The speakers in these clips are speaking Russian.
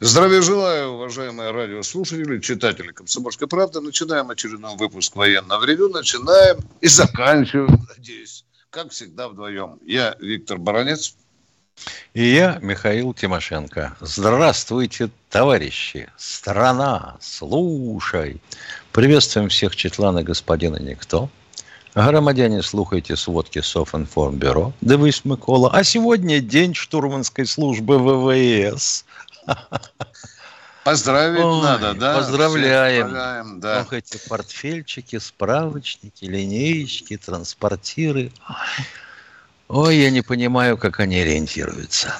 Здравия желаю, уважаемые радиослушатели, читатели «Комсомольской правды». Начинаем очередной выпуск военного ревю. Начинаем и заканчиваем, надеюсь, как всегда вдвоем. Я Виктор Баранец. И я, Михаил Тимошенко. Здравствуйте, товарищи! Страна, слушай! Приветствуем всех Четлана господина Никто. Громадяне, слухайте сводки Софинформбюро. Дивись, Микола. А сегодня день штурманской службы ВВС. Поздравить Ой, надо, да? Поздравляем. поздравляем да. Ох, эти портфельчики, справочники, линеечки, транспортиры. Ой, я не понимаю, как они ориентируются.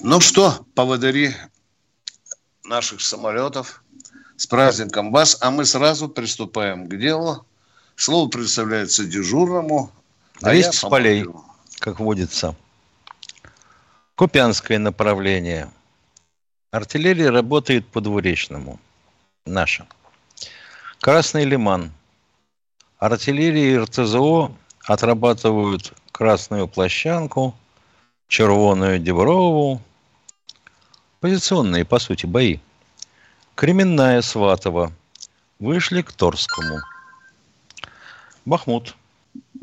Ну что, поводыри наших самолетов с праздником вас, а мы сразу приступаем к делу. Слово представляется дежурному. 200 а с полей, как водится. Купянское направление – Артиллерия работает по двуречному. Наша. Красный Лиман. Артиллерия и РТЗО отрабатывают красную площанку, червоную Деброву. Позиционные, по сути, бои. Кременная Сватова. Вышли к Торскому. Бахмут.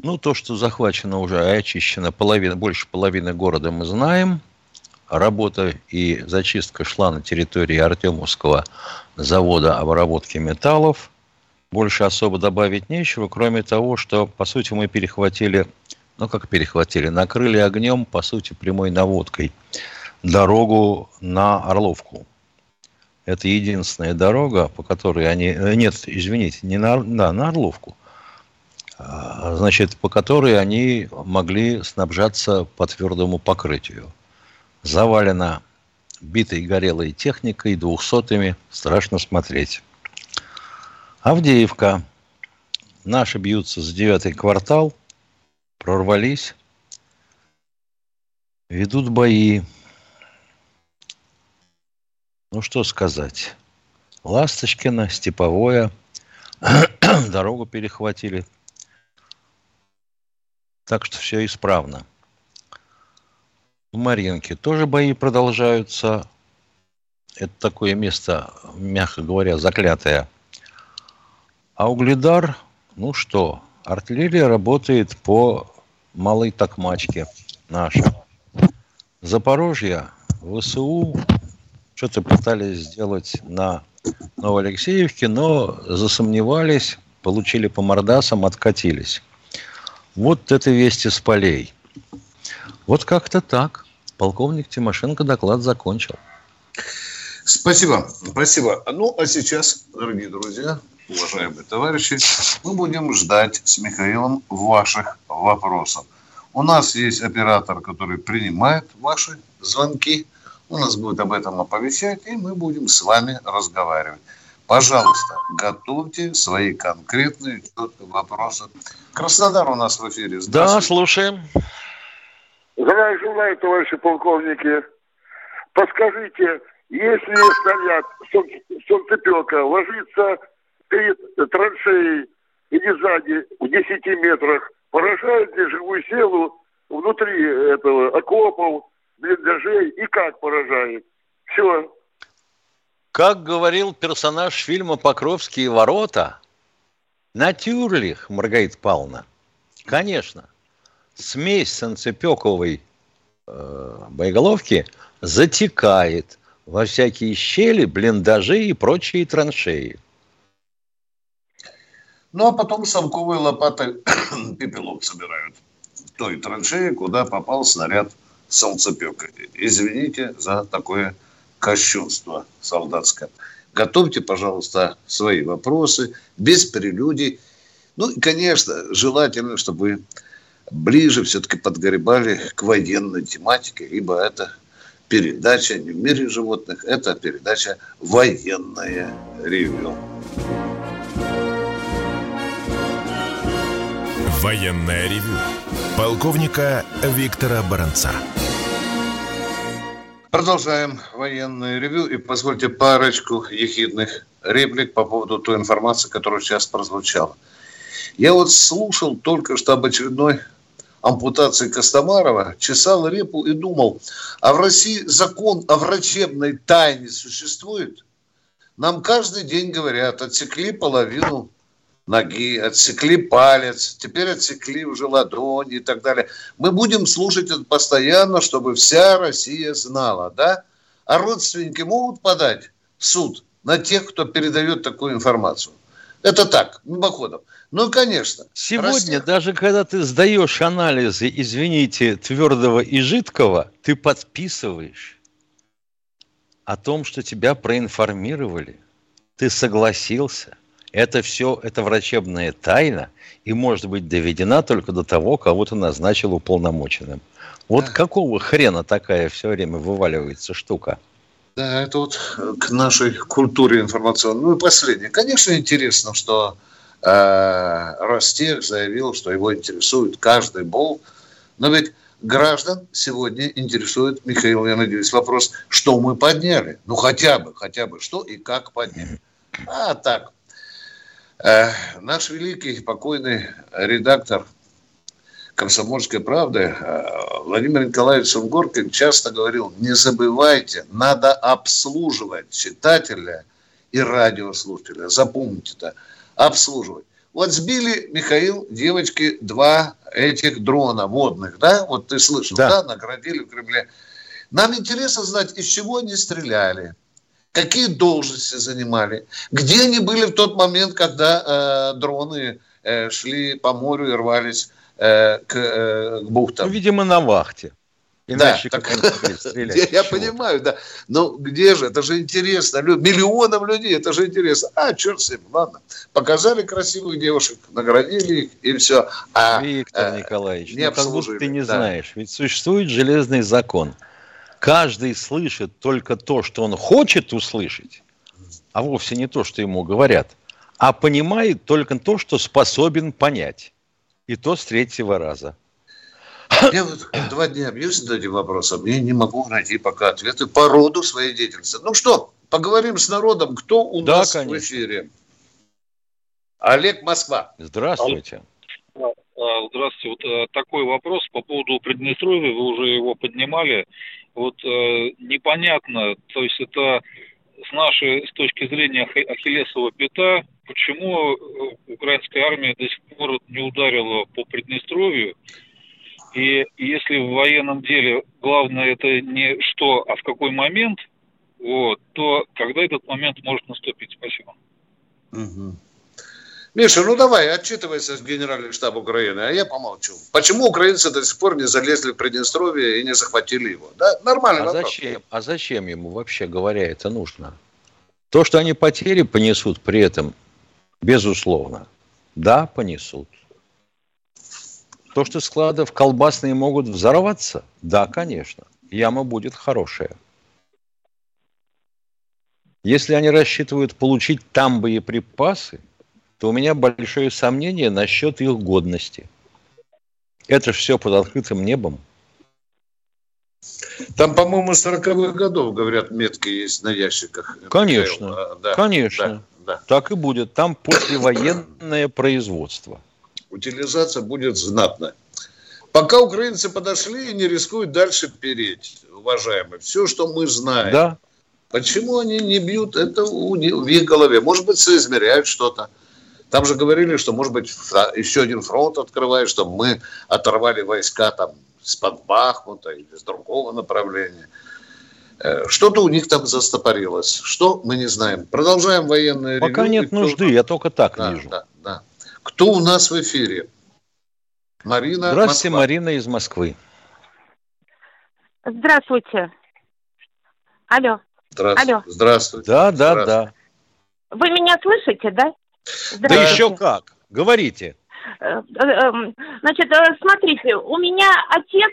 Ну, то, что захвачено уже и очищено половина, больше половины города, мы знаем – работа и зачистка шла на территории Артемовского завода обработки металлов. Больше особо добавить нечего, кроме того, что, по сути, мы перехватили, ну как перехватили, накрыли огнем, по сути, прямой наводкой дорогу на Орловку. Это единственная дорога, по которой они... Э, нет, извините, не на, да, на Орловку. А, значит, по которой они могли снабжаться по твердому покрытию завалена битой горелой техникой, двухсотыми. Страшно смотреть. Авдеевка. Наши бьются с девятый квартал. Прорвались. Ведут бои. Ну, что сказать. Ласточкина, Степовое. Дорогу перехватили. Так что все исправно в Маринке тоже бои продолжаются. Это такое место, мягко говоря, заклятое. А Угледар, ну что, артиллерия работает по малой такмачке наша. Запорожье, ВСУ что-то пытались сделать на Новоалексеевке, но засомневались, получили по мордасам, откатились. Вот это вести с полей – вот как-то так. Полковник Тимошенко доклад закончил. Спасибо, спасибо. Ну, а сейчас, дорогие друзья, уважаемые товарищи, мы будем ждать с Михаилом ваших вопросов. У нас есть оператор, который принимает ваши звонки. У нас будет об этом оповещать, и мы будем с вами разговаривать. Пожалуйста, готовьте свои конкретные вопросы. Краснодар у нас в эфире. Да, слушаем. Здравия желаю, товарищи полковники. Подскажите, если снаряд солнцепека ложится перед траншеей или сзади в 10 метрах, поражает ли живую силу внутри этого окопов, блиндажей и как поражает? Все. Как говорил персонаж фильма «Покровские ворота», Натюрлих, Маргарита Павловна, конечно – смесь санцепековой э, боеголовки затекает во всякие щели, блиндажи и прочие траншеи. Ну, а потом совковые лопаты пепелок собирают. Той траншеи, куда попал снаряд солнцепека. Извините за такое кощунство солдатское. Готовьте, пожалуйста, свои вопросы без прелюдий. Ну и, конечно, желательно, чтобы вы ближе все-таки подгребали к военной тематике, ибо это передача не в мире животных, это передача «Военное ревю». Военное ревю полковника Виктора Баранца. Продолжаем военное ревю и позвольте парочку ехидных реплик по поводу той информации, которая сейчас прозвучала. Я вот слушал только что об очередной ампутации Костомарова, чесал репу и думал, а в России закон о врачебной тайне существует? Нам каждый день говорят, отсекли половину ноги, отсекли палец, теперь отсекли уже ладонь и так далее. Мы будем слушать это постоянно, чтобы вся Россия знала, да? А родственники могут подать в суд на тех, кто передает такую информацию. Это так, мимоходом. Ну, конечно. Сегодня, Россия... даже когда ты сдаешь анализы, извините, твердого и жидкого, ты подписываешь о том, что тебя проинформировали. Ты согласился. Это все, это врачебная тайна и может быть доведена только до того, кого ты назначил уполномоченным. Вот да. какого хрена такая все время вываливается штука? Да, это вот к нашей культуре информационной. Ну и последнее. Конечно, интересно, что э, Ростех заявил, что его интересует каждый бол. Но ведь граждан сегодня интересует, Михаил, я надеюсь, вопрос, что мы подняли. Ну, хотя бы, хотя бы, что и как подняли. А так, э, наш великий покойный редактор «Комсомольской правды» э, Владимир Николаевич Сунгоркин часто говорил, не забывайте, надо обслуживать читателя и радиослушателя. Запомните это обслуживать. Вот сбили, Михаил, девочки, два этих дрона водных, да? Вот ты слышал, да, да наградили в Кремле. Нам интересно знать, из чего они стреляли, какие должности занимали, где они были в тот момент, когда э, дроны э, шли по морю и рвались э, к, э, к бухтам. Ну, видимо, на вахте. Иначе да, так, стрелять. Я, я понимаю, да. Но где же? Это же интересно. Миллионам людей это же интересно. А, черт с ним, ладно. Показали красивых девушек, наградили их, и все. А, Виктор э, Николаевич, не ну, как будто ты не да. знаешь. Ведь существует железный закон. Каждый слышит только то, что он хочет услышать, а вовсе не то, что ему говорят, а понимает только то, что способен понять. И то с третьего раза. Я вот два дня бьюсь над этим вопросом и не могу найти пока ответы по роду своей деятельности. Ну что, поговорим с народом, кто у да, нас конечно. в эфире. Олег Москва. Здравствуйте. А, здравствуйте. Вот э, такой вопрос по поводу Приднестровья, вы уже его поднимали. Вот э, непонятно, то есть это с нашей с точки зрения Ахиллесова пята, почему э, украинская армия до сих пор не ударила по Приднестровью, и если в военном деле главное это не что, а в какой момент, вот, то когда этот момент может наступить? Спасибо. Угу. Миша, ну давай, отчитывайся с генеральным штабом Украины, а я помолчу. Почему украинцы до сих пор не залезли в Приднестровье и не захватили его? Да, нормально. А вопрос. зачем? А зачем ему, вообще говоря, это нужно? То, что они потери понесут при этом, безусловно, да, понесут. То, что складов колбасные могут взорваться, да, конечно, яма будет хорошая. Если они рассчитывают получить там боеприпасы, то у меня большое сомнение насчет их годности. Это же все под открытым небом. Там, по-моему, 40-х годов, говорят, метки есть на ящиках. Конечно, да, конечно. Да, да. Так и будет. Там послевоенное производство утилизация будет знатная. Пока украинцы подошли и не рискуют дальше переть, уважаемые, все, что мы знаем. Да. Почему они не бьют, это в их голове. Может быть, соизмеряют что-то. Там же говорили, что, может быть, еще один фронт открывает, чтобы мы оторвали войска там с-под Бахмута или с другого направления. Э, что-то у них там застопорилось. Что, мы не знаем. Продолжаем военные Пока ревю, нет нужды, я только так да, вижу. Да, да. Кто у нас в эфире? Марина. Здравствуйте, Москва. Марина из Москвы. Здравствуйте. Алло. Здравствуйте. Алло. Здравствуйте. Да, да, Здравствуйте. да. Вы меня слышите, да? Да еще как. Говорите. Э, э, эм, значит, смотрите, у меня отец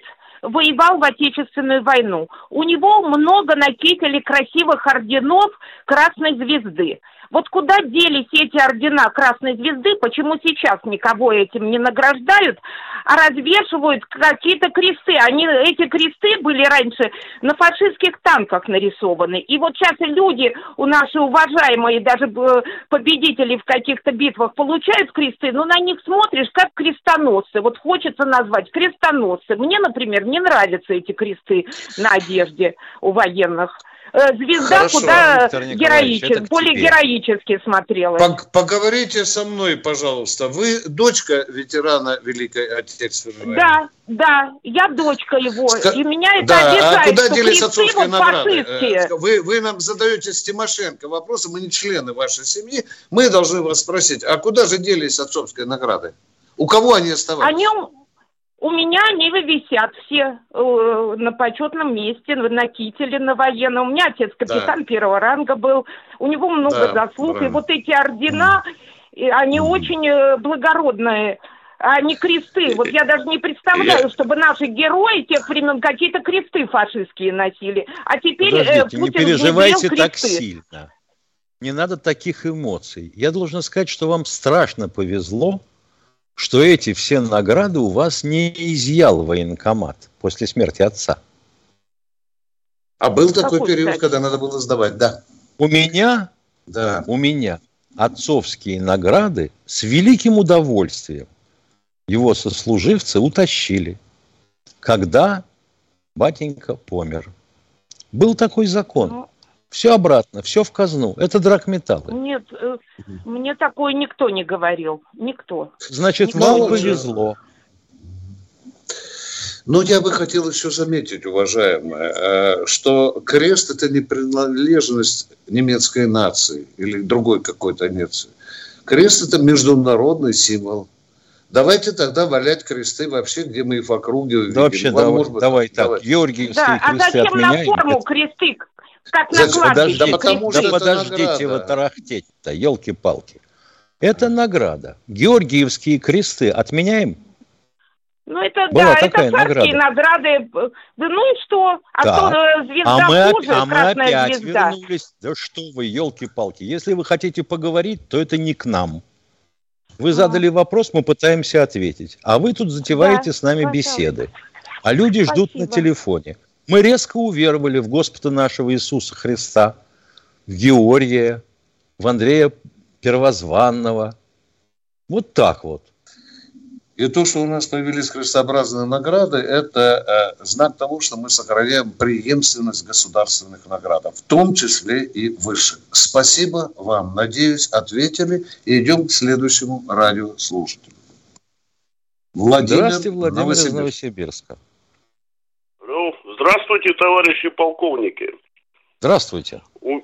воевал в Отечественную войну. У него много на кителе красивых орденов Красной Звезды. Вот куда делись эти ордена Красной Звезды, почему сейчас никого этим не награждают, а развешивают какие-то кресты. Они, эти кресты были раньше на фашистских танках нарисованы. И вот сейчас люди, у наши уважаемые, даже э, победители в каких-то битвах получают кресты, но на них смотришь как крестоносцы. Вот хочется назвать крестоносцы. Мне, например, не нравятся эти кресты на одежде у военных. Э, звезда Хорошо, куда героически, более тебе. героически смотрелась. Поговорите со мной, пожалуйста. Вы дочка ветерана Великой Отечественной войны? Да, да, я дочка его, Ска... и меня это да, обижает, а куда делись отцовские вот награды? Э, вы, вы нам задаете с Тимошенко вопросы, мы не члены вашей семьи, мы должны вас спросить, а куда же делись отцовские награды? У кого они оставались? О нем, у меня они висят все э, на почетном месте, на кителе, на военном. У меня отец капитан да. первого ранга был. У него много да, заслуг. Правильно. И вот эти ордена, mm. они очень э, благородные а не кресты. Вот я даже не представляю, чтобы наши герои тех времен какие-то кресты фашистские носили. А теперь э, Подождите, э, Путин не переживайте так сильно. Не надо таких эмоций. Я должен сказать, что вам страшно повезло, что эти все награды у вас не изъял военкомат после смерти отца. А был такой Какой, период, кстати? когда надо было сдавать, да. У меня, да. у меня отцовские награды с великим удовольствием его сослуживцы утащили, когда батенька помер. Был такой закон. Все обратно, все в казну. Это драгметаллы. Нет, э, мне такое никто не говорил. Никто. Значит, никто вам повезло. Ну, я бы хотел еще заметить, уважаемые, э, что крест – это не принадлежность немецкой нации или другой какой-то нации. Крест – это международный символ. Давайте тогда валять кресты вообще, где мы и в округе да Вообще, давай, может давай так, давай. Георгиевские да, кресты а зачем отменяем? на форму кресты как на кладбище. Да, потому да подождите вы тарахтеть-то, елки-палки. Это награда. Георгиевские кресты отменяем? Ну, это, Была да, такая это награда. награды. Да ну и что? А да. то э, звезда а мы, хуже, а мы опять звезда. вернулись. Да что вы, елки-палки. Если вы хотите поговорить, то это не к нам. Вы задали вопрос, мы пытаемся ответить. А вы тут затеваете да, с нами пожалуйста. беседы. А люди ждут Спасибо. на телефоне. Мы резко уверовали в Господа нашего Иисуса Христа, в Георгия, в Андрея Первозванного. Вот так вот. И то, что у нас появились крестообразные награды, это э, знак того, что мы сохраняем преемственность государственных наград, в том числе и высших. Спасибо вам. Надеюсь, ответили. И идем к следующему радиослушателю. Владимир Здравствуйте, Владимир Новосибирск. из Новосибирска. Здравствуйте, товарищи полковники. Здравствуйте. У,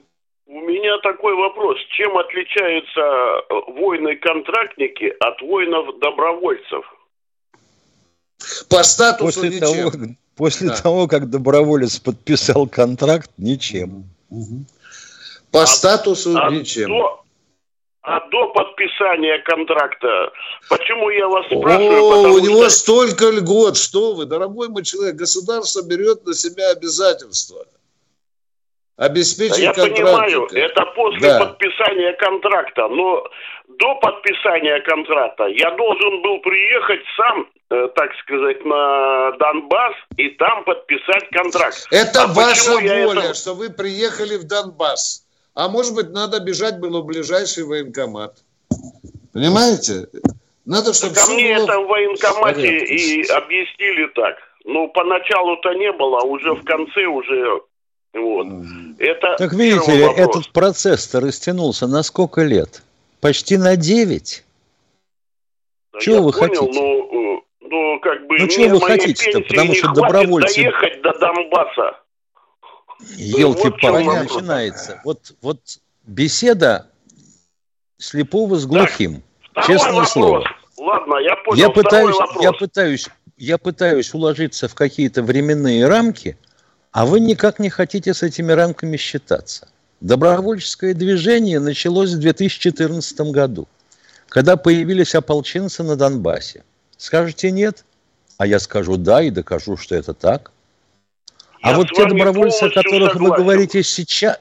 у меня такой вопрос. Чем отличаются э, воины-контрактники от воинов-добровольцев? По статусу после ничем. Того, после да. того, как доброволец подписал контракт, ничем. По а, статусу а ничем. До, а до подписания контракта, почему я вас спрашиваю? О, у него что... столько льгот, что вы, дорогой мой человек, государство берет на себя обязательства. Обеспечить Я понимаю, это после да. подписания контракта, но до подписания контракта я должен был приехать сам, э, так сказать, на Донбасс и там подписать контракт. Это а ваша воля, это... что вы приехали в Донбасс. А может быть, надо бежать было в ближайший военкомат. Понимаете? Надо, чтобы Ко мне было... это в военкомате и объяснили так. Ну, поначалу-то не было, а уже в конце уже вот. Это так видите ли, этот процесс-то растянулся на сколько лет? Почти на 9? Да чего вы понял, хотите? Ну, ну, как бы... Ну, чего вы хотите-то? Потому что добровольцы... доехать до Донбасса. Елки-палки, вот начинается. Вот, вот беседа слепого с глухим. Так, честное вопрос. слово. Ладно, я понял. Я пытаюсь, я пытаюсь, я пытаюсь уложиться в какие-то временные рамки, а вы никак не хотите с этими рамками считаться. Добровольческое движение началось в 2014 году, когда появились ополченцы на Донбассе. Скажете нет? А я скажу да и докажу, что это так. А вот те добровольцы, о которых согласен. вы говорите сейчас,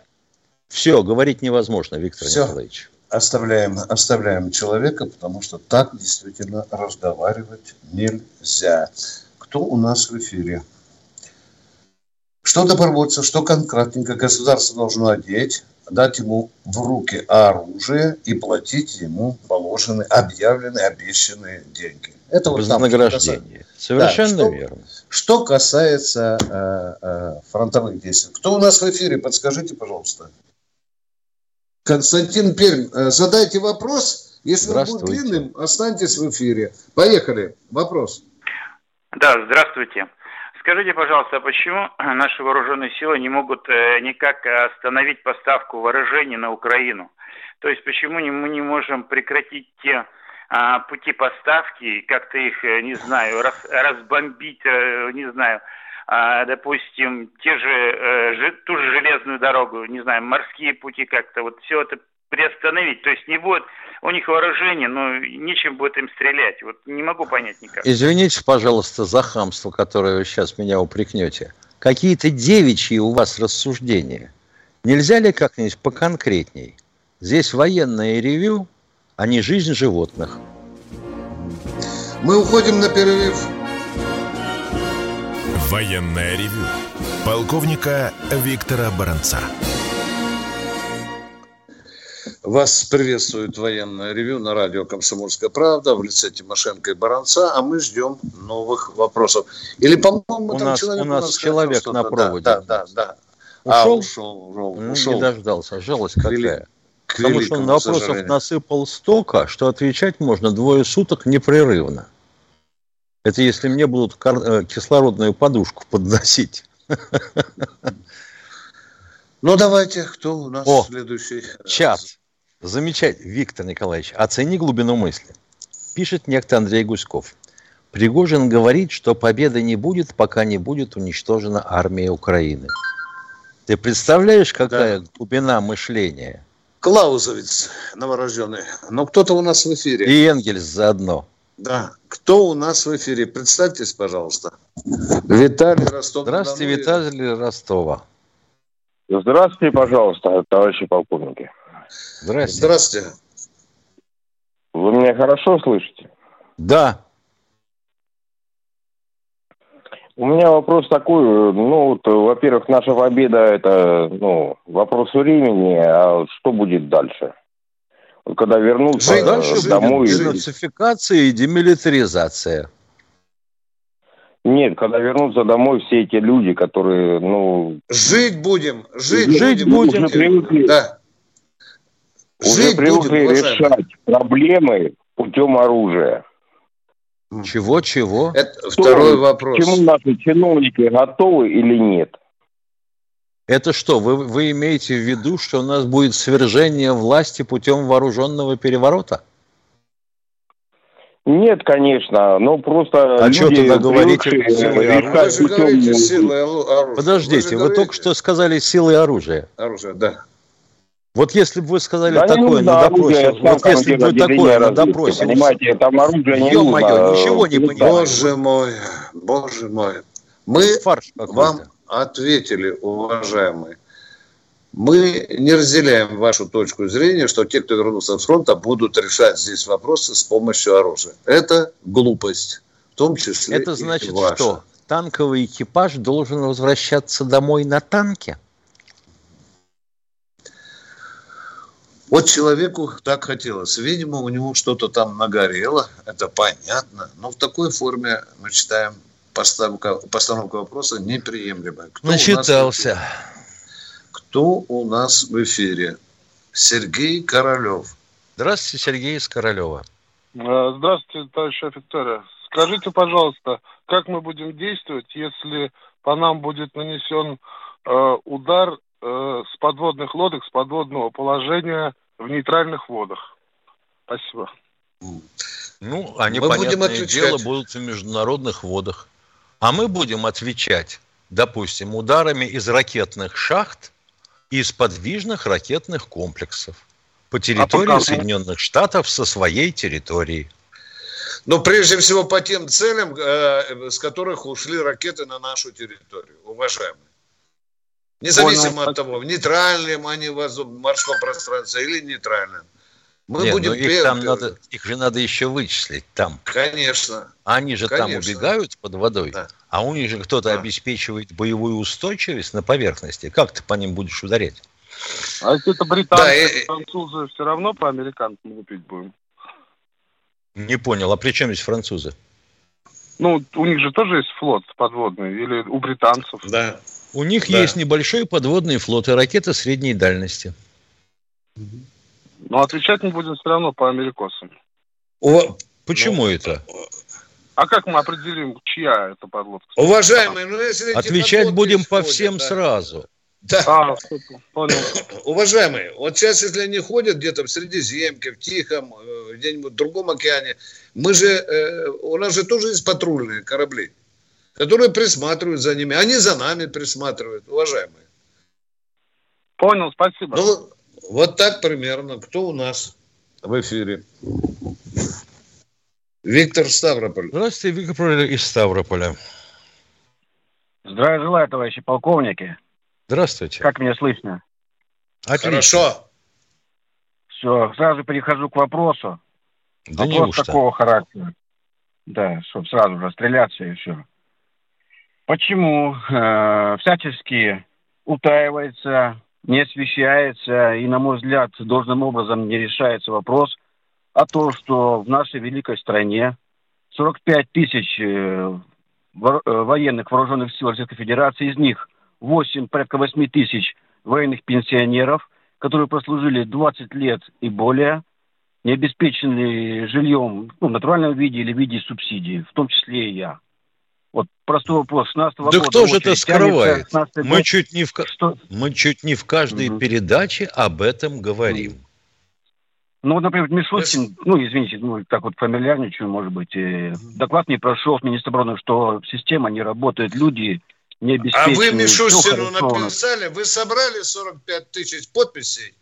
все, говорить невозможно, Виктор все. Николаевич. Оставляем, оставляем человека, потому что так действительно разговаривать нельзя. Кто у нас в эфире? Что добровольца, что конкретненько государство должно одеть, дать ему в руки оружие и платить ему положенные, объявленные, обещанные деньги. Это вот Вознаграждение. Совершенно да, что, верно. Что касается э, э, фронтовых действий. Кто у нас в эфире? Подскажите, пожалуйста. Константин Пермь, э, задайте вопрос. Если он будет длинным, останьтесь в эфире. Поехали. Вопрос. Да, здравствуйте. Скажите, пожалуйста, а почему наши вооруженные силы не могут э, никак остановить поставку вооружений на Украину? То есть почему мы не можем прекратить те а, пути поставки, как-то их, э, не знаю, раз, разбомбить, э, не знаю, а, допустим, те же, ту же железную дорогу, не знаю, морские пути как-то, вот все это приостановить. То есть не будет у них вооружения, но нечем будет им стрелять. Вот не могу понять никак. Извините, пожалуйста, за хамство, которое вы сейчас меня упрекнете. Какие-то девичьи у вас рассуждения. Нельзя ли как-нибудь поконкретней? Здесь военное ревю, а не жизнь животных. Мы уходим на перерыв. Военное ревю. Полковника Виктора Баранца. Вас приветствует военное ревю на радио «Комсомольская правда» в лице Тимошенко и Баранца, а мы ждем новых вопросов. Или, по-моему, у там нас, человек... У нас, у нас человек на проводе. Да, да, да. Ушел? А, ушел, ушел, ну, ушел. Не дождался. Жалость какая. Вели... Потому что он вопросов сожалению. насыпал столько, что отвечать можно двое суток непрерывно. Это если мне будут э, кислородную подушку подносить. Ну, давайте, кто у нас О, следующий? Чат. Замечательно. Виктор Николаевич, оцени глубину мысли. Пишет некто Андрей Гуськов. Пригожин говорит, что победы не будет, пока не будет уничтожена армия Украины. Ты представляешь, какая да. глубина мышления? Клаузовец новорожденный. Но кто-то у нас в эфире. И Энгельс заодно. Да. Кто у нас в эфире? Представьтесь, пожалуйста. Виталий Ростов. Здравствуйте, Виталий Ростова. Здравствуйте, пожалуйста, товарищи полковники. Здравствуйте. Здравствуйте. Вы меня хорошо слышите? Да. У меня вопрос такой, ну, вот, во-первых, наша победа – это, ну, вопрос времени, а что будет дальше? Вот когда вернутся Жить дальше домой... Денацификация и демилитаризация. Нет, когда вернутся домой все эти люди, которые, ну... Жить будем, жить, жить будем. будем. Да. Уже привыкли решать проблемы путем оружия. Чего-чего? Это Что, второй вопрос. Чему наши чиновники готовы или нет? Это что, вы, вы имеете в виду, что у нас будет свержение власти путем вооруженного переворота? Нет, конечно, но просто а люди что тогда говорите силой оружия? Подождите, вы, вы только что сказали силой оружия. Оружие, да. Вот если бы вы сказали да такое на допросе, оружие, вот если бы вы такое на допросе, понимаете, там оружие не нужно. ничего не понимаю. Боже мой, боже мой. Мы Фарш вам ответили, уважаемые. Мы не разделяем вашу точку зрения, что те, кто вернулся с фронта, будут решать здесь вопросы с помощью оружия. Это глупость, в том числе Это значит и ваша. что? Танковый экипаж должен возвращаться домой на танке? Вот человеку так хотелось. Видимо, у него что-то там нагорело, это понятно. Но в такой форме мы считаем постановка, постановка вопроса неприемлемой. Кто Начитался. Кто у нас в эфире? Сергей Королев. Здравствуйте, Сергей из Королева. А, здравствуйте, товарищ офицер. Скажите, пожалуйста, как мы будем действовать, если по нам будет нанесен э, удар э, с подводных лодок, с подводного положения в нейтральных водах. Спасибо. Ну, они, мы понятное будем дело, будут в международных водах. А мы будем отвечать, допустим, ударами из ракетных шахт и из подвижных ракетных комплексов по территории а Соединенных Штатов со своей территории. Но прежде всего по тем целям, э, с которых ушли ракеты на нашу территорию, уважаемые. Независимо Понял. от того, в нейтральном они в морском пространстве или нейтральном. Мы Нет, будем ну их, там надо, их же надо еще вычислить там. Конечно. Они же Конечно. там убегают под водой, да. а у них же кто-то да. обеспечивает боевую устойчивость на поверхности. Как ты по ним будешь ударять? А если это британцы, да, и... французы, все равно по американцам лупить будем? Не понял, а при чем здесь французы? Ну, у них же тоже есть флот подводный, или у британцев. Да. У них да. есть небольшой подводный флот и ракеты средней дальности. Но отвечать мы будем все равно по америкосам. О, почему ну, это? А как мы определим, чья это подлодка? Уважаемые, ну если... Отвечать будем по всем да. сразу. Да. А, понял. Уважаемые, вот сейчас, если они ходят где-то в Средиземке, в Тихом, э, где-нибудь в другом океане, мы же, э, у нас же тоже есть патрульные корабли, которые присматривают за ними. Они за нами присматривают, уважаемые. Понял, спасибо. Ну, вот так примерно. Кто у нас в эфире? Виктор Ставрополь. Здравствуйте, Виктор из Ставрополя. Здравия желаю, товарищи полковники. Здравствуйте. Как меня слышно? Отлично. Хорошо. Все, сразу перехожу к вопросу. Да Вопрос неужто? такого характера. Да, чтобы сразу расстреляться и все. Почему э, всячески утаивается, не освещается и, на мой взгляд, должным образом не решается вопрос о том, что в нашей великой стране 45 тысяч э, э, военных вооруженных сил Российской Федерации, из них 8, порядка 8 тысяч военных пенсионеров, которые прослужили 20 лет и более, не обеспечены жильем ну, в натуральном виде или в виде субсидий, в том числе и я. Вот простой вопрос. 16 да года кто же это скрывает? Мы, год... чуть не в... Что? Мы чуть не в каждой угу. передаче об этом говорим. Ну, вот, например, Мишустин, ну, извините, ну, так вот фамильярничаю, может быть, э, доклад не прошел с министра обороны, что система не работает, люди не А вы Мишустину написали, вы собрали 45 тысяч подписей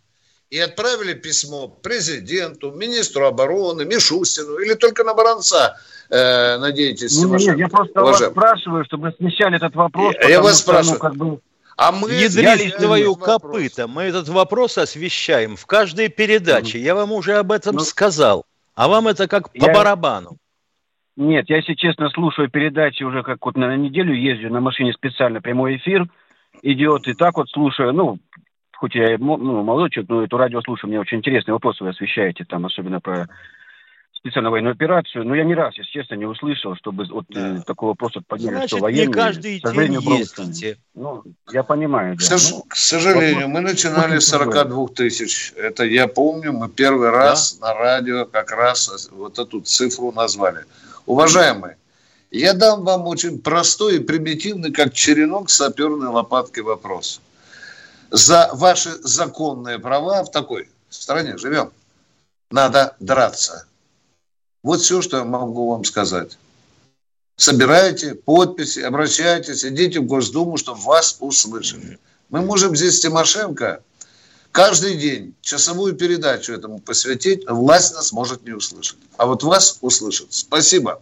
и отправили письмо президенту, министру обороны, Мишустину или только на Баранца э, надеетесь? Ну, нет, я просто вас спрашиваю, чтобы смещали этот вопрос. Я, я вас что, спрашиваю. Ну, как бы... А мы не дрись твою копыта. Мы этот вопрос освещаем в каждой передаче. Я вам уже об этом ну, сказал. А вам это как по я... барабану. Нет, я, если честно, слушаю передачи уже как вот на неделю езжу на машине специально, прямой эфир идет, и так вот слушаю, ну, хоть я ну, молодой человек, но эту радио слушаю, мне очень интересные вопросы вы освещаете, там, особенно про специальную военную операцию, но я ни раз, если честно, не услышал, чтобы вот да. э, такой вопрос вот подняли, Значит, что военные... не каждый день ездите. Ну, я понимаю, да. К, сож... ну, к сожалению, вот, мы начинали с 42 тысяч. Это я помню, мы первый раз да? на радио как раз вот эту цифру назвали. Уважаемые, я дам вам очень простой и примитивный, как черенок саперной лопаткой вопрос. За ваши законные права в такой стране живем. Надо драться. Вот все, что я могу вам сказать. Собирайте подписи, обращайтесь, идите в Госдуму, чтобы вас услышали. Мы можем здесь Тимошенко каждый день часовую передачу этому посвятить, власть нас может не услышать. А вот вас услышат. Спасибо.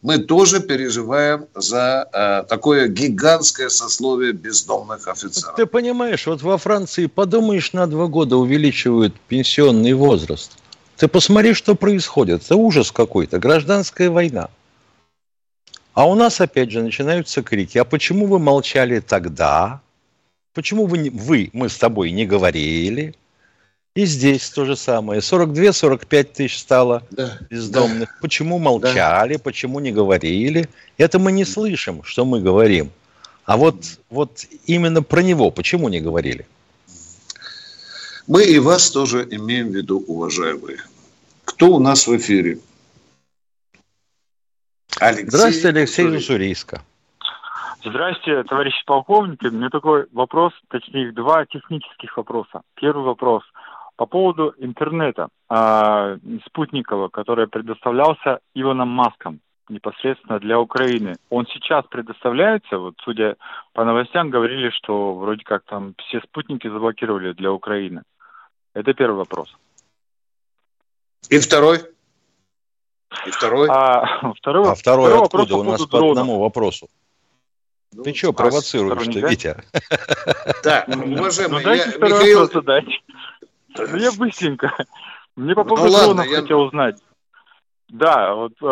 Мы тоже переживаем за э, такое гигантское сословие бездомных офицеров. Ты понимаешь, вот во Франции, подумаешь, на два года увеличивают пенсионный возраст. Ты посмотри, что происходит. Это ужас какой-то, гражданская война. А у нас опять же начинаются крики. А почему вы молчали тогда? Почему вы, вы мы с тобой не говорили? И здесь то же самое. 42-45 тысяч стало да, бездомных. Да, почему молчали, да. почему не говорили? Это мы не слышим, что мы говорим. А вот, вот именно про него почему не говорили? Мы и вас тоже имеем в виду, уважаемые. Кто у нас в эфире? Алексей Здравствуйте, Алексей Уссурийска. Здравствуйте, товарищи полковники. У меня такой вопрос, точнее, два технических вопроса. Первый вопрос по поводу интернета э, спутникового, который предоставлялся Иваном Маском непосредственно для Украины. Он сейчас предоставляется, вот судя по новостям, говорили, что вроде как там все спутники заблокировали для Украины. Это первый вопрос. И второй? И второй? А второй, а второй, второй откуда? У нас по одному вопросу. Ну, Ты что провоцируешь-то, Витя? Да, уважаемый, ну, я, Михаил... Ну, я быстренько. Мне по ну, поводу ну, дронов я... хотел узнать. Да, вот э,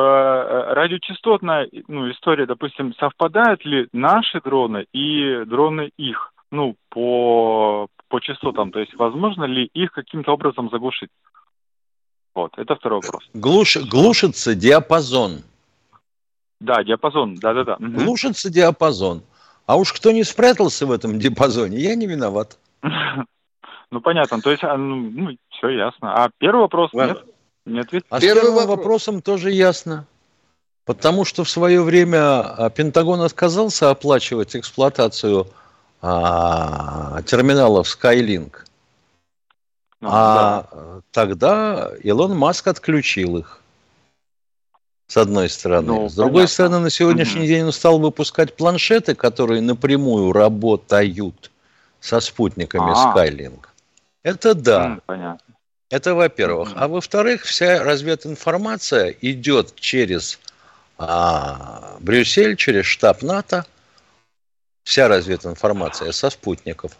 радиочастотная ну, история, допустим, совпадают ли наши дроны и дроны их, ну, по, по частотам, то есть возможно ли их каким-то образом заглушить? Вот, это второй вопрос. Глуш, глушится диапазон. Да, диапазон, да-да-да. Глушится диапазон. А уж кто не спрятался в этом диапазоне, я не виноват. Ну, понятно. То есть, а, ну, ну все ясно. А первый вопрос нет? Не ответ. А первый с первым вопрос. вопросом тоже ясно. Потому что в свое время а, Пентагон отказался оплачивать эксплуатацию а, терминалов Skylink. Ну, а да. тогда Илон Маск отключил их с одной стороны. Ну, с другой понятно. стороны, на сегодняшний mm-hmm. день он стал выпускать планшеты, которые напрямую работают со спутниками А-а-а. Skylink. Это да. Mm, понятно. Это во-первых. Mm-hmm. А во-вторых, вся развединформация идет через а, Брюссель, через штаб НАТО. Вся развединформация со спутников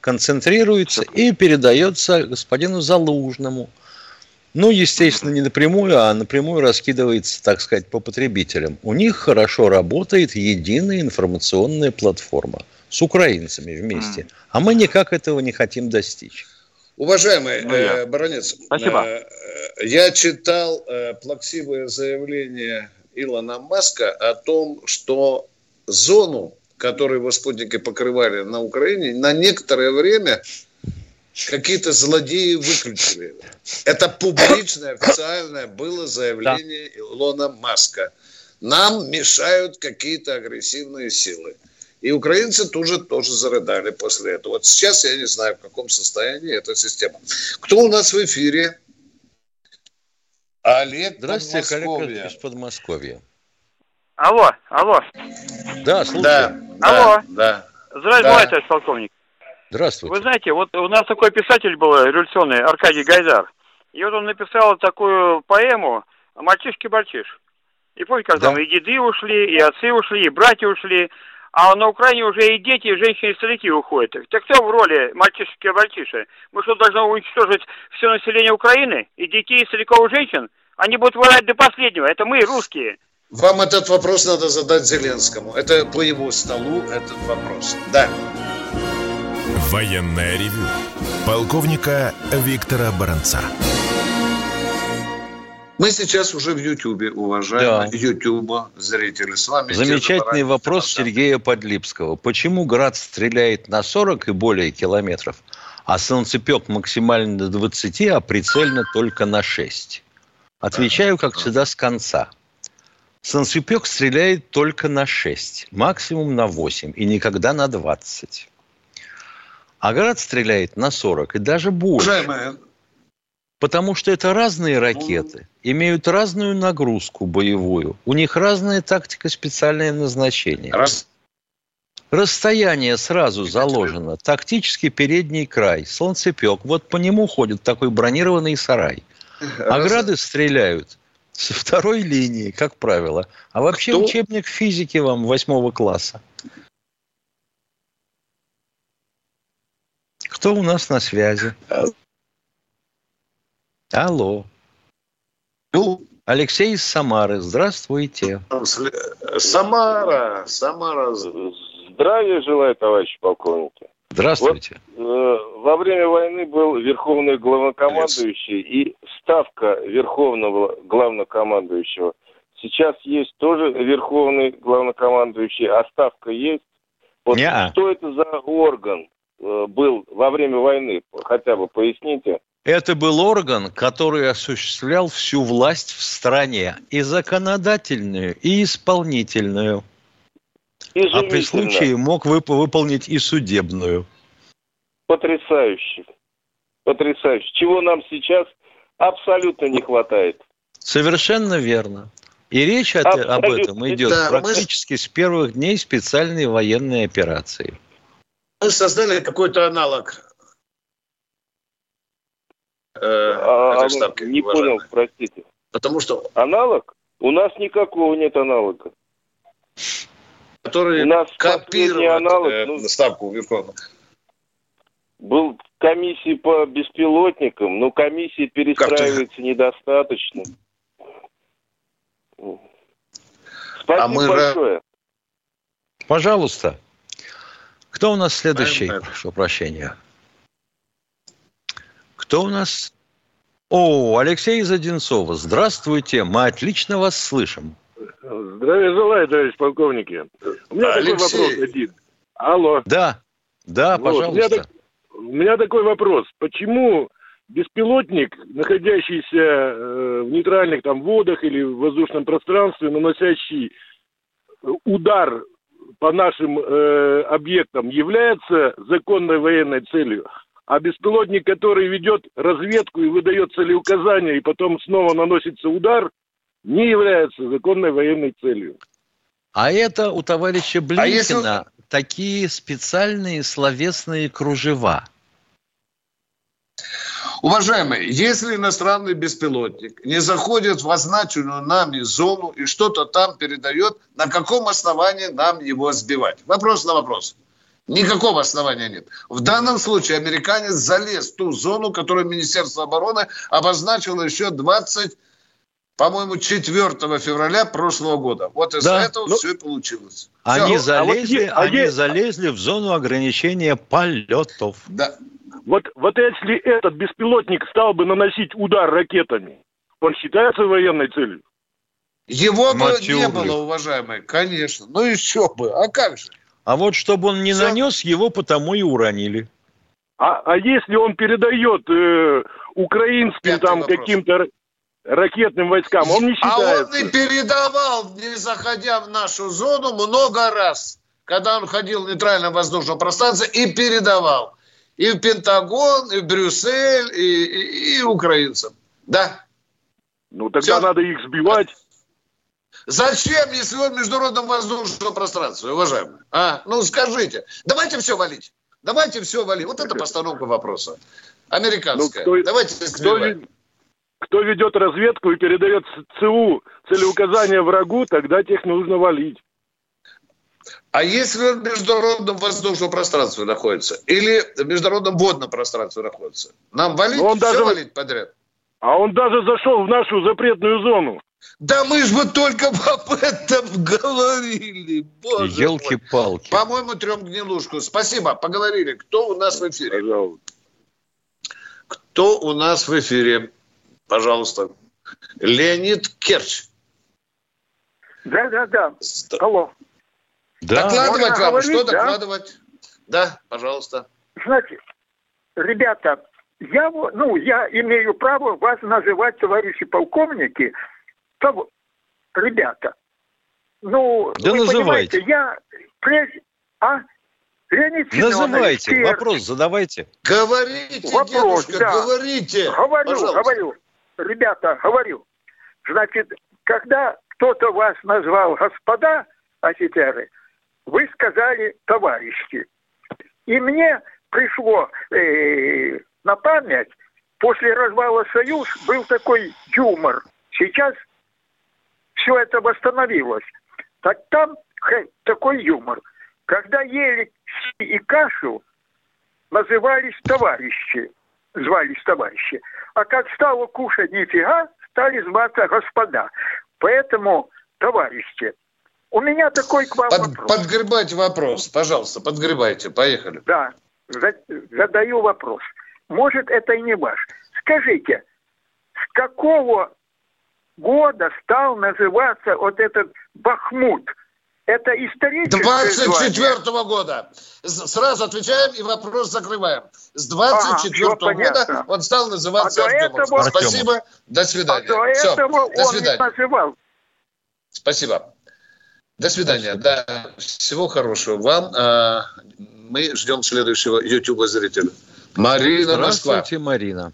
концентрируется и передается господину Залужному – ну, естественно, не напрямую, а напрямую раскидывается, так сказать, по потребителям. У них хорошо работает единая информационная платформа с украинцами вместе. А мы никак этого не хотим достичь. Уважаемый ну, э, баронец, Спасибо. Э, я читал э, плаксивое заявление Илона Маска о том, что зону, которую его спутники покрывали на Украине, на некоторое время какие-то злодеи выключили. Это публичное, официальное было заявление да. Илона Маска. Нам мешают какие-то агрессивные силы. И украинцы тоже, тоже зарыдали после этого. Вот сейчас я не знаю, в каком состоянии эта система. Кто у нас в эфире? Олег Здравствуйте, коллега из Подмосковья. Алло, алло. Да, слушай. Да, алло. Да. Здравствуйте, да. товарищ полковник. Здравствуйте. Вы знаете, вот у нас такой писатель был революционный, Аркадий Гайдар. И вот он написал такую поэму «Мальчишки-бальчиш». И помните, как да. там и деды ушли, и отцы ушли, и братья ушли. А на Украине уже и дети, и женщины, и старики уходят. Так кто в роли мальчишки-бальчиши? Мы что, должны уничтожить все население Украины? И детей, и стариков, и женщин? Они будут воевать до последнего. Это мы, русские. Вам этот вопрос надо задать Зеленскому. Это по его столу этот вопрос. Да. Военное ревю полковника Виктора Баранца. Мы сейчас уже в Ютьюбе, уважаемые да. Ютьюба зрители. С вами Замечательный вопрос Сергея Подлипского. Почему Град стреляет на 40 и более километров, а солнцепек максимально до 20, а прицельно только на 6? Отвечаю, как всегда, с конца. Солнцепек стреляет только на 6, максимум на 8 и никогда на 20. А град стреляет на 40 и даже больше. Уважаемые, Потому что это разные ракеты, имеют разную нагрузку боевую, у них разная тактика, специальное назначение. Раз. Расстояние сразу заложено. Тактический передний край, солнцепек. Вот по нему ходит такой бронированный сарай. А грады стреляют со второй линии, как правило. А вообще Кто? учебник физики вам восьмого класса. Кто у нас на связи? Алло. Ну, Алексей из Самары. Здравствуйте. Самара, Самара. Здравия желаю, товарищи полковники. Здравствуйте. Вот, э, во время войны был верховный главнокомандующий и ставка верховного главнокомандующего. Сейчас есть тоже верховный главнокомандующий, а ставка есть. Вот Не-а. что это за орган? Э, был во время войны? Хотя бы поясните. Это был орган, который осуществлял всю власть в стране, и законодательную, и исполнительную. А при случае мог вып- выполнить и судебную. Потрясающе. Потрясающе. Чего нам сейчас абсолютно не хватает. Совершенно верно. И речь от, об этом идет да, практически мы... с первых дней специальной военной операции мы создали какой-то аналог э, а, этой ставки. Не уважаемый. понял, простите. Потому что... Аналог? У нас никакого нет аналога. Который У нас копирует аналог, э, ну, ставку Верховного. Был в комиссии по беспилотникам, но комиссии перестраивается недостаточно. Спасибо А мы ра- большое. Пожалуйста. Кто у нас следующий? Прошу прощения. Кто у нас? О, Алексей из Одинцова. Здравствуйте. Мы отлично вас слышим. Здравия желаю, товарищ полковники. У меня такой Алексей. вопрос один. Алло. Да, да, Вот, у, меня пожалуйста. так- у меня такой вопрос. Почему беспилотник, находящийся э, в нейтральных там водах или в воздушном пространстве, наносящий э, удар по нашим э, объектам, является законной военной целью? А беспилотник, который ведет разведку и выдает целеуказания, и потом снова наносится удар, не является законной военной целью. А это у товарища Блинкина А если- такие специальные словесные кружева. Уважаемые, если иностранный беспилотник не заходит в означенную нами зону и что-то там передает, на каком основании нам его сбивать? Вопрос на вопрос. Никакого основания нет. В данном случае американец залез в ту зону, которую Министерство обороны обозначило еще 20, по-моему, 4 февраля прошлого года. Вот из-за Да, этого ну, все и получилось. Они залезли, а они е- залезли в зону ограничения полетов. Да. Вот, вот если этот беспилотник стал бы наносить удар ракетами, он считается военной целью? Его бы Мать не было, уважаемые, конечно. Ну еще бы. А как же? А вот чтобы он не Всё. нанес, его потому и уронили. А, а если он передает э, украинским Пятый там вопрос. каким-то ра- ракетным войскам, он не А он считается? и передавал, не заходя в нашу зону, много раз. Когда он ходил в нейтральном воздушном пространстве и передавал. И в Пентагон, и в Брюссель, и, и- и украинцам. Да. Ну тогда Всё. надо их сбивать. Зачем, если он в международном воздушном пространстве, уважаемые? А? Ну скажите. Давайте все валить. Давайте все валить. Вот это постановка вопроса. Американская. Ну, кто- Давайте Кто, кто ведет разведку и передает ЦУ целеуказания врагу, тогда тех нужно валить. А если он в международном воздушном пространстве находится? Или в международном водном пространстве находится? Нам валить? Он Все даже- валить подряд? А он даже зашел в нашу запретную зону. Да мы же вот только об этом говорили. Боже мой. Елки-палки. По-моему, трем гнилушку. Спасибо, поговорили. Кто у нас в эфире? Пожалуйста. Кто у нас в эфире? Пожалуйста. Леонид Керч. Да, да, да. Алло. Да, докладывать можно вам. говорить, Что да? докладывать? Да, пожалуйста. Значит, ребята, я, ну, я имею право вас называть, товарищи полковники, того- ребята. Ну, Да вы называйте. понимаете, я прежде... А? Леонид Семенович, называйте, первый. вопрос задавайте. Говорите, Вопрос, дедушка, да. говорите. Говорю, Пожалуйста. говорю. Ребята, говорю. Значит, когда кто-то вас назвал господа офицеры, вы сказали товарищи. И мне пришло э, на память, после развала Союз был такой юмор. Сейчас все это восстановилось. Так там такой юмор. Когда ели и кашу, назывались товарищи, звались товарищи. А как стало кушать нифига, стали зваться господа. Поэтому, товарищи, у меня такой к вам Под- вопрос. подгребайте вопрос, пожалуйста, подгребайте. Поехали. Да, за- задаю вопрос. Может, это и не ваш. Скажите, с какого года стал называться вот этот Бахмут? Это историческое звание? 24 года. С- Сразу отвечаем и вопрос закрываем. С 24 Ага, всё понятно. года он стал называться А до Артемовским. этого- Спасибо. До А свидания. до Всё, этого до он не свидания. называл. Спасибо. До свидания. Да, всего хорошего вам. А, Мы ждем следующего YouTube зрителя. Марина Москва. Здравствуйте, Марина.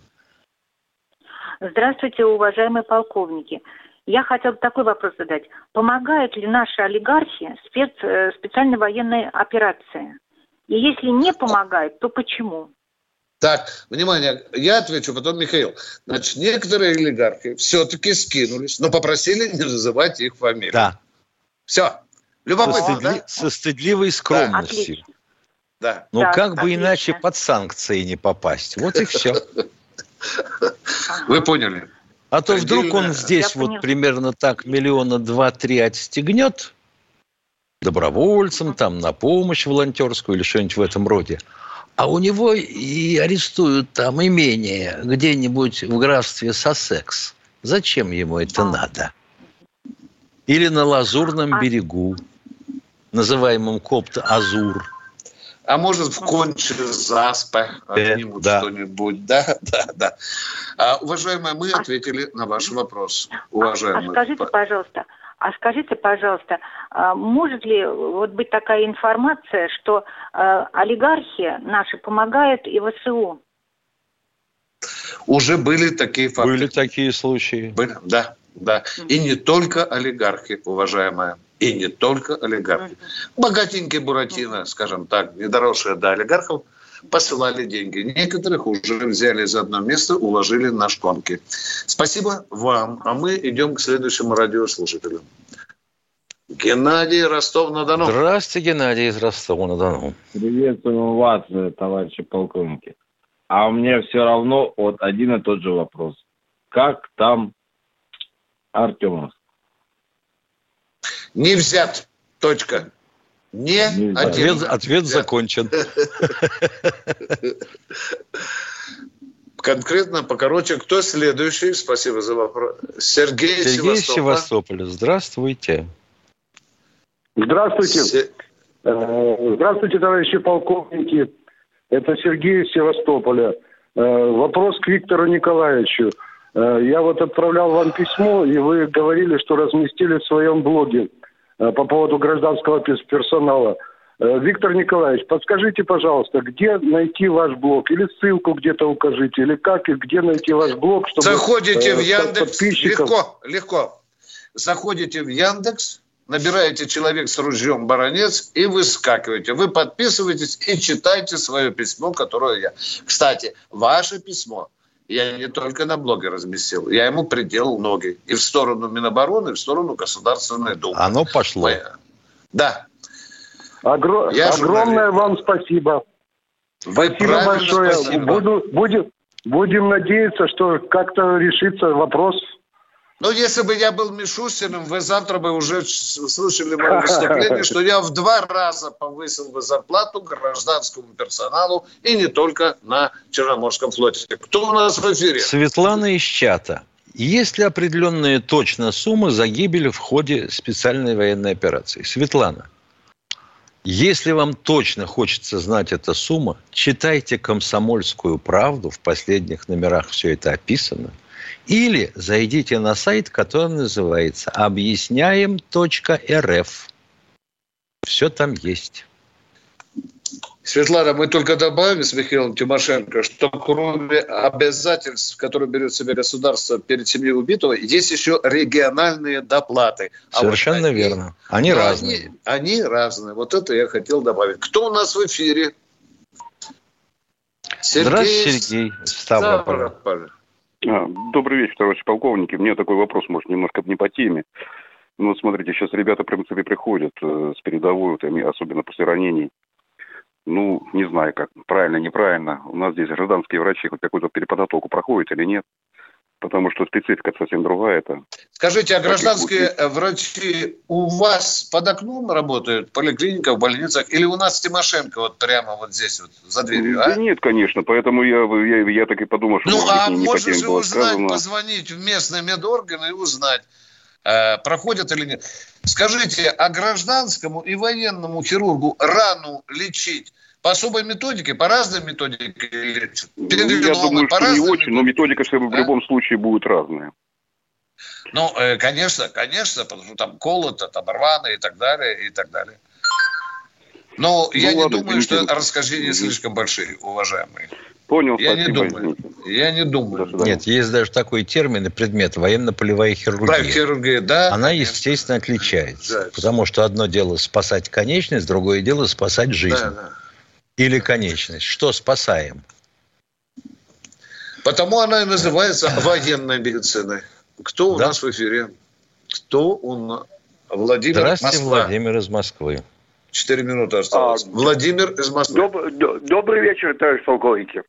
Здравствуйте, уважаемые полковники. Я хотела бы такой вопрос задать. Помогают ли наши олигархи спец, э, специальной военной операции? И если не помогают, то почему? Так, внимание, я отвечу, потом Михаил. Значит, некоторые олигархи все-таки скинулись, но попросили не называть их фамилии. Да. Все. Любопытно, со, стыдли... да? со стыдливой скромностью. Да. Ну, Да, как бы отлично. иначе под санкции не попасть. Вот и все. Вы поняли. А то вдруг он здесь Я вот поняла. примерно так миллиона два-три отстегнет добровольцам, там, на помощь волонтерскую или что-нибудь в этом роде. А у него и арестуют там имение где-нибудь в графстве Сассекс. Зачем ему это надо? Или на Лазурном А- берегу, называемом Копт-Азур. А может, в конче заспа отнимут да. что-нибудь. Да, да, да. А, уважаемые, мы ответили на ваш вопрос. А Уважаемые. скажите, пожалуйста, а скажите, пожалуйста, а может ли вот быть такая информация, что э, олигархи наши помогают и ВСУ? Уже были такие факты. Были такие случаи. Были, да, да. И не только олигархи, уважаемая. И не только олигархи. Богатенькие Буратино, скажем так, доросшие до олигархов, посылали деньги. Некоторых уже взяли за одно место, уложили на шконки. Спасибо вам. А мы идем к следующему радиослушателю. Геннадий Ростов-на-Дону. Здравствуйте, Геннадий из Ростова-на-Дону. Приветствую вас, э, товарищи полковники. А мне все равно вот один и тот же вопрос. Как там Артемов? Не взят. Точка. Не Не взят. один. Ответ, ответ закончен. Конкретно, покороче, кто следующий? Спасибо за вопрос. Сергей, Сергей из Севастополь. Севастополя. Здравствуйте. Здравствуйте. Се- Э, Здравствуйте, товарищи полковники. Это Сергей из Севастополя. Э, Вопрос к Виктору Николаевичу. Э, Я вот отправлял вам письмо, и вы говорили, что разместили в своем блоге э, по поводу гражданского персонала. Э, Виктор Николаевич, подскажите, пожалуйста, где найти ваш блог? Или ссылку где-то укажите, или как, и где найти ваш блог, чтобы... Заходите в Яндекс. подписчиков- Легко, легко. Заходите в Яндекс, набираете человек с ружьем баронец и выскакиваете. Вы подписываетесь и читаете свое письмо, которое я. Кстати, ваше письмо я не только на блоге разместил, я ему приделал ноги. И в сторону Минобороны, и в сторону Государственной Думы. Оно пошло. Да. Огро- Я Огромное вам спасибо. Вы Спасибо большое. спасибо. Буду, будем, будем надеяться, что как-то решится вопрос. Ну, если бы я был Мишустиным, вы завтра бы уже слышали мое выступление, что я в два раза повысил бы зарплату гражданскому персоналу и не только на Черноморском флоте. Кто у нас в эфире? Светлана из чата. Есть ли определенные точно суммы за гибель в ходе специальной военной операции? Светлана, если вам точно хочется знать эту сумму, читайте «Комсомольскую правду», в последних номерах все это описано, или зайдите на сайт, который называется объясняем.рф. Все там есть. Светлана, мы только добавим с Михаилом Тимошенко, что кроме обязательств, которые берет в себя государство перед семьей убитого, есть еще региональные доплаты. А вот Совершенно они- верно. Они Да, разные. Они, они разные. Вот это я хотел добавить. Кто у нас в эфире? Здравствуйте, Сергей из Ставрополя. Ставрополь. А, Добрый вечер, товарищи полковники. Мне такой вопрос, может, немножко не по теме. Ну, смотрите, сейчас ребята, в принципе, приходят э, с передовой, вот, особенно после ранений. Ну, не знаю, как, правильно, неправильно. У нас здесь гражданские врачи хоть какую-то переподготовку проходят или нет. Потому что специфика совсем другая. Это Скажите, а гражданские э, врачи у вас под окном работают, в поликлиниках, в больницах, или у нас Тимошенко вот прямо вот здесь вот за дверью, а? Да нет, конечно, поэтому я, я, я так и подумал, что Ну, а не, не можно же узнать, сказано. позвонить в местные медорганы и узнать, э, проходят или нет. Скажите, а гражданскому и военному хирургу рану лечить по особой методике, по разной методике лечат? Ну, я думаю, по что не очень, но методика все в любом случае будет разная. Ну, э, конечно, конечно, потому что там колото, там рвано и так далее, и так далее. Но Ну, я не ладно, думаю, что расхождения слишком большие, уважаемые. Понял, Я не думаю. Я не думаю. Нет, есть даже такой термин и предмет – военно-полевая хирургия. Да, хирургия, да. Она, естественно, отличается. Да. Потому что одно дело спасать конечность, другое дело спасать жизнь. Да, да. Или конечность. Что спасаем? Потому она и называется военной медициной. Кто у да. нас в эфире? Кто у нас? Владимир Здравствуйте, Москва. Владимир из Москвы. Четыре минуты осталось. А, Владимир из Москвы. Доб, добрый вечер, товарищ полковники.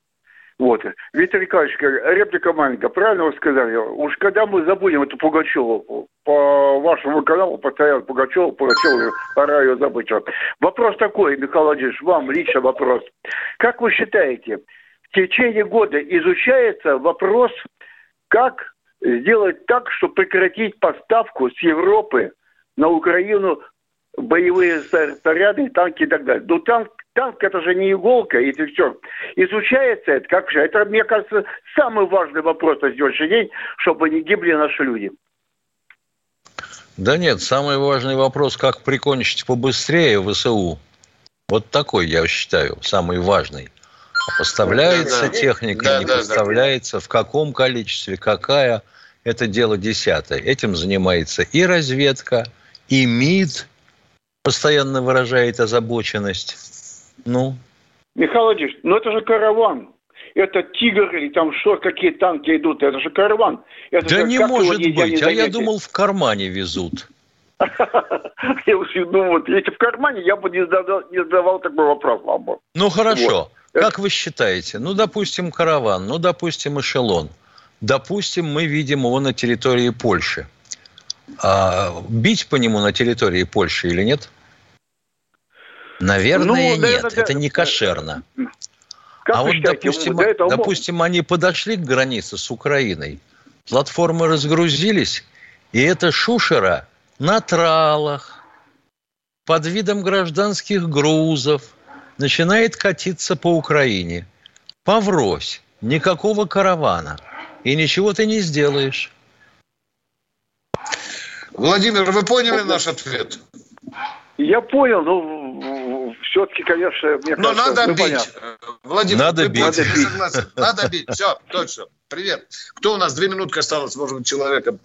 Вот. Виктор Николаевич, реплика маленькая. Правильно вы сказали? Уж когда мы забудем эту Пугачеву, по вашему каналу постоянно Пугачеву, Пугачеву, пора ее забыть. Вопрос такой, Михаил Владимирович, вам лично вопрос. Как вы считаете, в течение года изучается вопрос, как сделать так, чтобы прекратить поставку с Европы на Украину боевые снаряды, танки и так далее. Но танк, танк это же не иголка, и все. Изучается это, как же. Это, мне кажется, самый важный вопрос на сегодняшний день, чтобы не гибли наши люди. Да нет, самый важный вопрос, как прикончить побыстрее ВСУ. Вот такой, я считаю, самый важный. Поставляется да, техника, да, не да, поставляется, да. в каком количестве, какая, это дело десятое. Этим занимается и разведка, и МИД, постоянно выражает озабоченность. Ну? Михаил Владимирович, ну это же караван. Это тигр или там что, какие танки идут, это же караван. Это да же, не может быть, а я думал в кармане везут. Я уже думаю, если в кармане, я бы не задавал, не задавал такой вопрос вам бы. Ну хорошо. Как вы считаете? Ну, допустим, караван, ну, допустим, эшелон. Допустим, мы видим его на территории Польши. А бить по нему на территории Польши или нет? Наверное, ну, нет. Наверное, это не кошерно. Как а вот, считаете, допустим, этого... допустим, они подошли к границе с Украиной, платформы разгрузились, и эта шушера на тралах, под видом гражданских грузов, начинает катиться по Украине. Поврось, никакого каравана. И ничего ты не сделаешь. Владимир, вы поняли наш ответ? Я понял, но все-таки, конечно, мне Но кажется, надо ну, бить. Понятно. Владимир, надо бить. Надо бить. Надо бить. Все, точно. Привет. Кто у нас? Две минутки осталось, может быть, человека.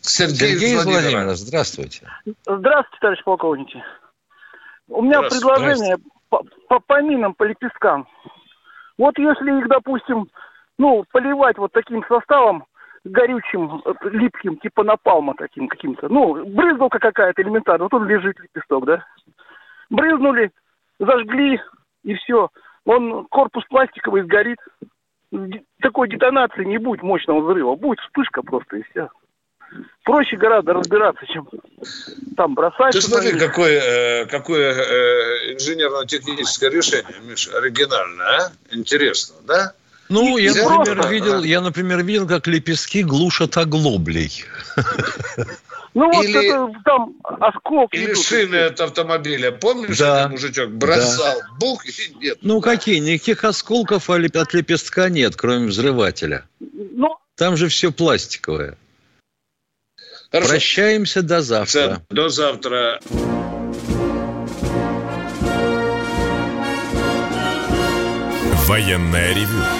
Сергей, Сергей из Владимира. Здравствуйте. Здравствуйте, товарищ полковники. У меня предложение по, по, по минам, по лепесткам. Вот если их, допустим, ну, поливать вот таким составом, горючим, э, липким, типа напалма таким каким-то. Ну, брызгалка какая-то элементарная. Вот он лежит, лепесток, да? Брызнули, зажгли, и все. Он, корпус пластиковый, сгорит. Такой детонации не будет мощного взрыва. Будет вспышка просто, и все. Проще гораздо разбираться, чем там бросать. Ты смотри, какое, э, какое э, инженерно-техническое решение, Миша, оригинальное, а? Интересно, да? Ну, я, например, видел, я, например, видел, как лепестки глушат оглоблей. Ну, вот или, это там осколки. Или идут. шины от автомобиля. Помнишь, да, этот мужичок бросал? Да. Бух и нет. Ну, какие? Никаких осколков от лепестка нет, кроме взрывателя. Ну, там же все пластиковое. Хорошо. Прощаемся до завтра. До завтра. Военная ревю